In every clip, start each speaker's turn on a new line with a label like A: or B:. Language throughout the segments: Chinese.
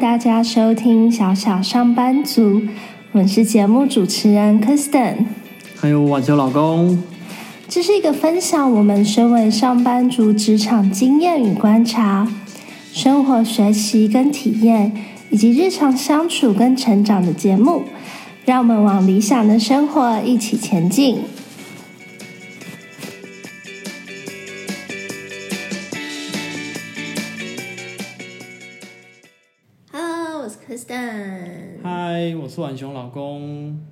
A: 大家收听小小上班族，我是节目主持人 Kristen，
B: 还有晚秋老公。
A: 这是一个分享我们身为上班族职场经验与观察、生活学习跟体验，以及日常相处跟成长的节目，让我们往理想的生活一起前进。Kristen。
B: 嗨，我是婉熊老公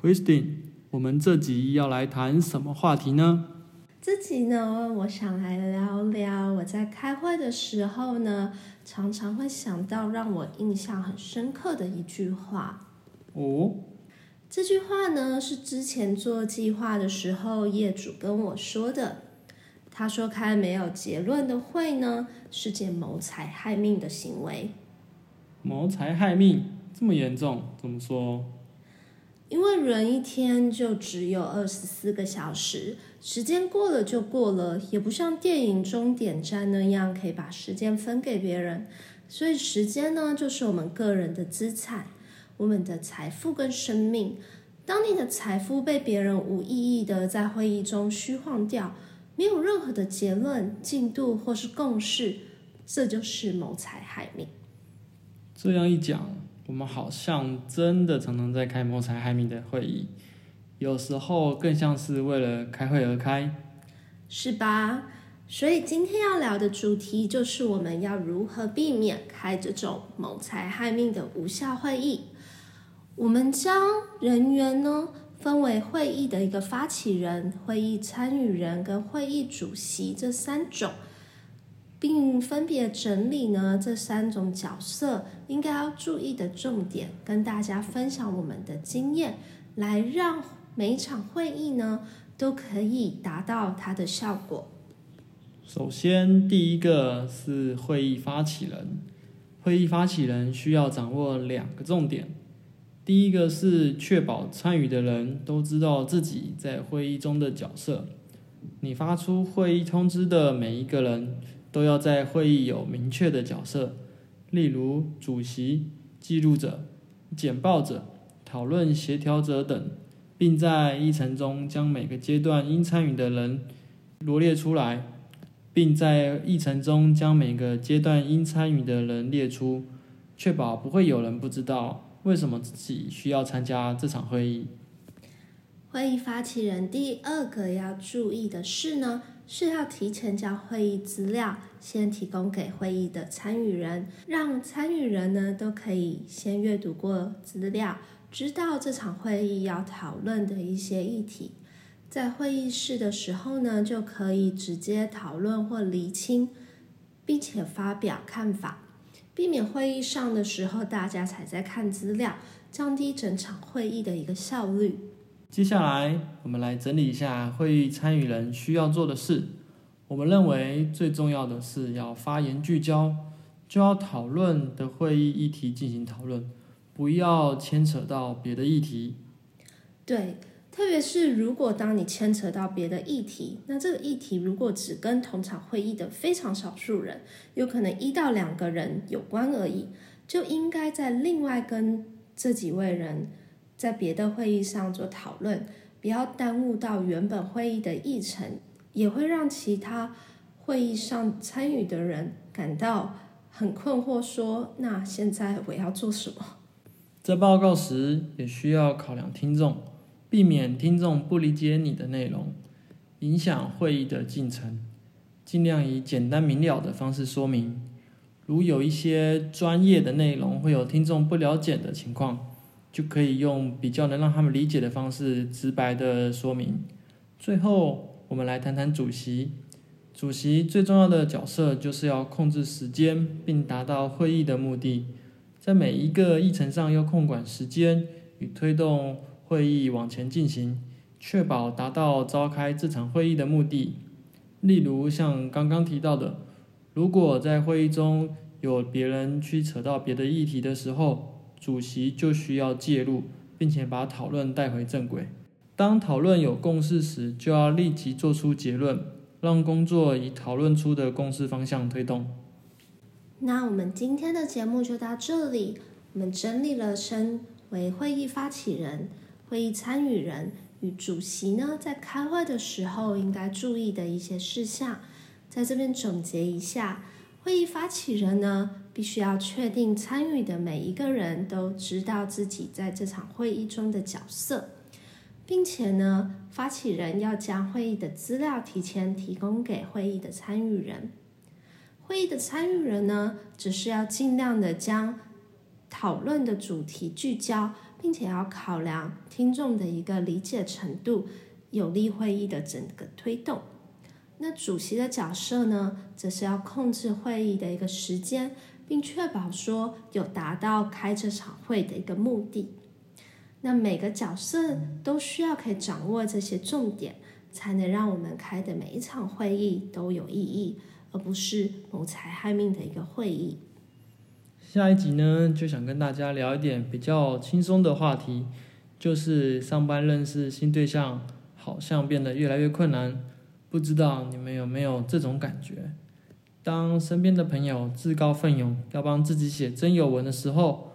B: Kristen。我们这集要来谈什么话题呢？
A: 这集呢，我想来聊聊我在开会的时候呢，常常会想到让我印象很深刻的一句话。
B: 哦，
A: 这句话呢是之前做计划的时候业主跟我说的。他说开没有结论的会呢，是件谋财害命的行为。
B: 谋财害命这么严重？怎么说？
A: 因为人一天就只有二十四个小时，时间过了就过了，也不像电影终点站那样可以把时间分给别人。所以时间呢，就是我们个人的资产，我们的财富跟生命。当你的财富被别人无意义的在会议中虚晃掉，没有任何的结论、进度或是共识，这就是谋财害命。
B: 这样一讲。我们好像真的常常在开谋财害命的会议，有时候更像是为了开会而开，
A: 是吧？所以今天要聊的主题就是我们要如何避免开这种谋财害命的无效会议。我们将人员呢分为会议的一个发起人、会议参与人跟会议主席这三种。并分别整理呢这三种角色应该要注意的重点，跟大家分享我们的经验，来让每一场会议呢都可以达到它的效果。
B: 首先，第一个是会议发起人，会议发起人需要掌握两个重点，第一个是确保参与的人都知道自己在会议中的角色，你发出会议通知的每一个人。都要在会议有明确的角色，例如主席、记录者、简报者、讨论协调者等，并在议程中将每个阶段应参与的人罗列出来，并在议程中将每个阶段应参与的人列出，确保不会有人不知道为什么自己需要参加这场会议。
A: 会议发起人第二个要注意的是呢？是要提前将会议资料先提供给会议的参与人，让参与人呢都可以先阅读过资料，知道这场会议要讨论的一些议题，在会议室的时候呢就可以直接讨论或厘清，并且发表看法，避免会议上的时候大家才在看资料，降低整场会议的一个效率。
B: 接下来，我们来整理一下会议参与人需要做的事。我们认为最重要的是要发言聚焦，就要讨论的会议议题进行讨论，不要牵扯到别的议题。
A: 对，特别是如果当你牵扯到别的议题，那这个议题如果只跟同场会议的非常少数人，有可能一到两个人有关而已，就应该在另外跟这几位人。在别的会议上做讨论，不要耽误到原本会议的议程，也会让其他会议上参与的人感到很困惑。说：“那现在我要做什么？”
B: 在报告时也需要考量听众，避免听众不理解你的内容，影响会议的进程。尽量以简单明了的方式说明。如有一些专业的内容会有听众不了解的情况。就可以用比较能让他们理解的方式直白的说明。最后，我们来谈谈主席。主席最重要的角色就是要控制时间，并达到会议的目的。在每一个议程上要控管时间与推动会议往前进行，确保达到召开这场会议的目的。例如像刚刚提到的，如果在会议中有别人去扯到别的议题的时候，主席就需要介入，并且把讨论带回正轨。当讨论有共识时，就要立即做出结论，让工作以讨论出的共识方向推动。
A: 那我们今天的节目就到这里。我们整理了身为会议发起人、会议参与人与主席呢，在开会的时候应该注意的一些事项，在这边总结一下。会议发起人呢，必须要确定参与的每一个人都知道自己在这场会议中的角色，并且呢，发起人要将会议的资料提前提供给会议的参与人。会议的参与人呢，只是要尽量的将讨论的主题聚焦，并且要考量听众的一个理解程度，有利会议的整个推动。那主席的角色呢，则是要控制会议的一个时间，并确保说有达到开这场会的一个目的。那每个角色都需要可以掌握这些重点，才能让我们开的每一场会议都有意义，而不是谋财害命的一个会议。
B: 下一集呢，就想跟大家聊一点比较轻松的话题，就是上班认识新对象，好像变得越来越困难。不知道你们有没有这种感觉？当身边的朋友自告奋勇要帮自己写征友文的时候，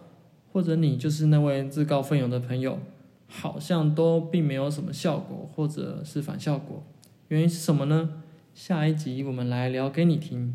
B: 或者你就是那位自告奋勇的朋友，好像都并没有什么效果，或者是反效果。原因是什么呢？下一集我们来聊给你听。